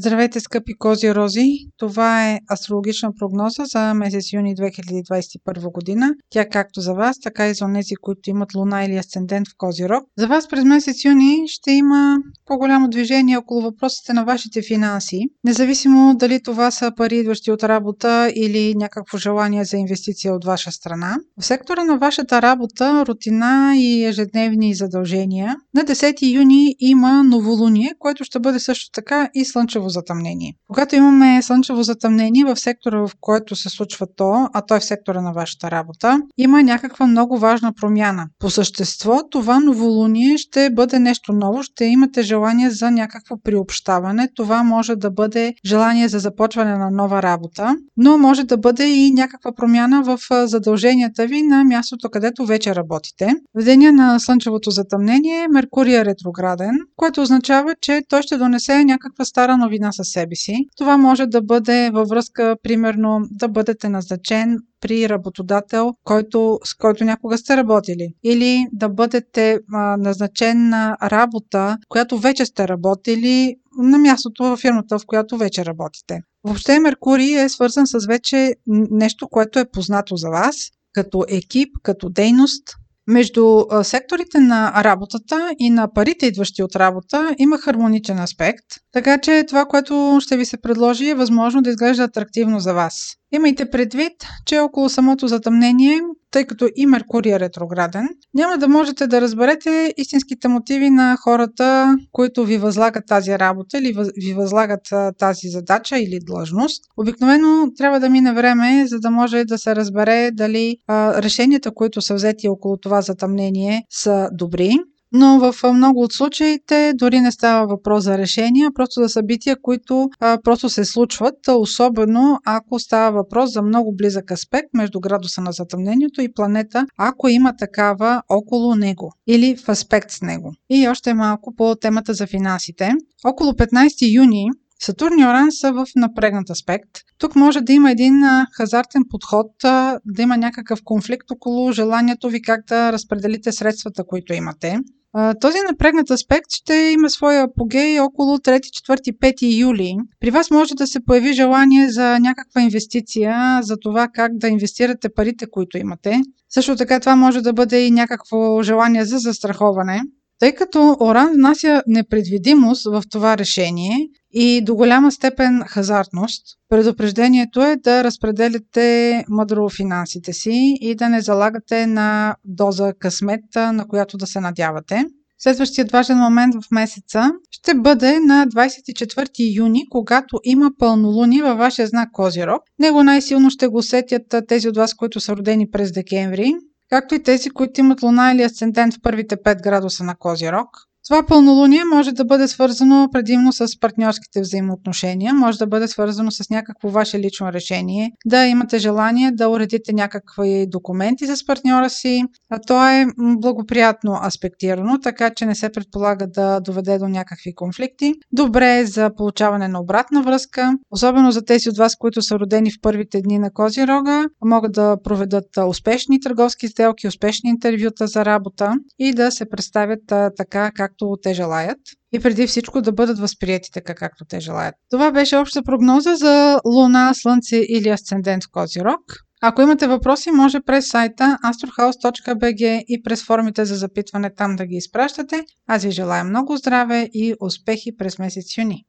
Здравейте, скъпи кози рози! Това е астрологична прогноза за месец юни 2021 година. Тя както за вас, така и за тези, които имат луна или асцендент в кози рог. За вас през месец юни ще има по-голямо движение около въпросите на вашите финанси, независимо дали това са пари идващи от работа или някакво желание за инвестиция от ваша страна. В сектора на вашата работа, рутина и ежедневни задължения, на 10 юни има новолуние, което ще бъде също така и слънчево слънчево затъмнение. Когато имаме слънчево затъмнение в сектора, в който се случва то, а то е в сектора на вашата работа, има някаква много важна промяна. По същество, това новолуние ще бъде нещо ново, ще имате желание за някакво приобщаване. Това може да бъде желание за започване на нова работа, но може да бъде и някаква промяна в задълженията ви на мястото, където вече работите. В деня на слънчевото затъмнение Меркурий е ретрограден, което означава, че той ще донесе някаква стара новина със себе си. Това може да бъде във връзка, примерно, да бъдете назначен при работодател, който, с който някога сте работили. Или да бъдете а, назначен на работа, която вече сте работили на мястото във фирмата, в която вече работите. Въобще Меркурий е свързан с вече нещо, което е познато за вас, като екип, като дейност, между секторите на работата и на парите, идващи от работа, има хармоничен аспект, така че това, което ще ви се предложи, е възможно да изглежда атрактивно за вас. Имайте предвид, че около самото затъмнение, тъй като и Меркурий е ретрограден, няма да можете да разберете истинските мотиви на хората, които ви възлагат тази работа или ви възлагат тази задача или длъжност. Обикновено трябва да мине време, за да може да се разбере дали а, решенията, които са взети около това затъмнение, са добри но в много от случаите дори не става въпрос за решения, просто за събития, които а, просто се случват, особено ако става въпрос за много близък аспект между градуса на затъмнението и планета, ако има такава около него или в аспект с него. И още малко по темата за финансите. Около 15 юни Сатурн и Оран са в напрегнат аспект. Тук може да има един хазартен подход, да има някакъв конфликт около желанието ви как да разпределите средствата, които имате. Този напрегнат аспект ще има своя апогей около 3, 4, 5 юли. При вас може да се появи желание за някаква инвестиция, за това как да инвестирате парите, които имате. Също така това може да бъде и някакво желание за застраховане. Тъй като Оран внася непредвидимост в това решение и до голяма степен хазартност, предупреждението е да разпределите мъдро финансите си и да не залагате на доза късмет, на която да се надявате. Следващият важен момент в месеца ще бъде на 24 юни, когато има пълнолуни във вашия знак Козирог. Него най-силно ще го усетят тези от вас, които са родени през декември както и тези, които имат луна или асцендент в първите 5 градуса на Козирог. Това пълнолуние може да бъде свързано предимно с партньорските взаимоотношения, може да бъде свързано с някакво ваше лично решение, да имате желание да уредите някакви документи с партньора си, а то е благоприятно аспектирано, така че не се предполага да доведе до някакви конфликти. Добре е за получаване на обратна връзка, особено за тези от вас, които са родени в първите дни на Козирога, могат да проведат успешни търговски сделки, успешни интервюта за работа и да се представят така, както както те желаят и преди всичко да бъдат възприяти така, както те желаят. Това беше обща прогноза за Луна, Слънце или Асцендент в Козирог. Ако имате въпроси, може през сайта astrohouse.bg и през формите за запитване там да ги изпращате. Аз ви желая много здраве и успехи през месец юни!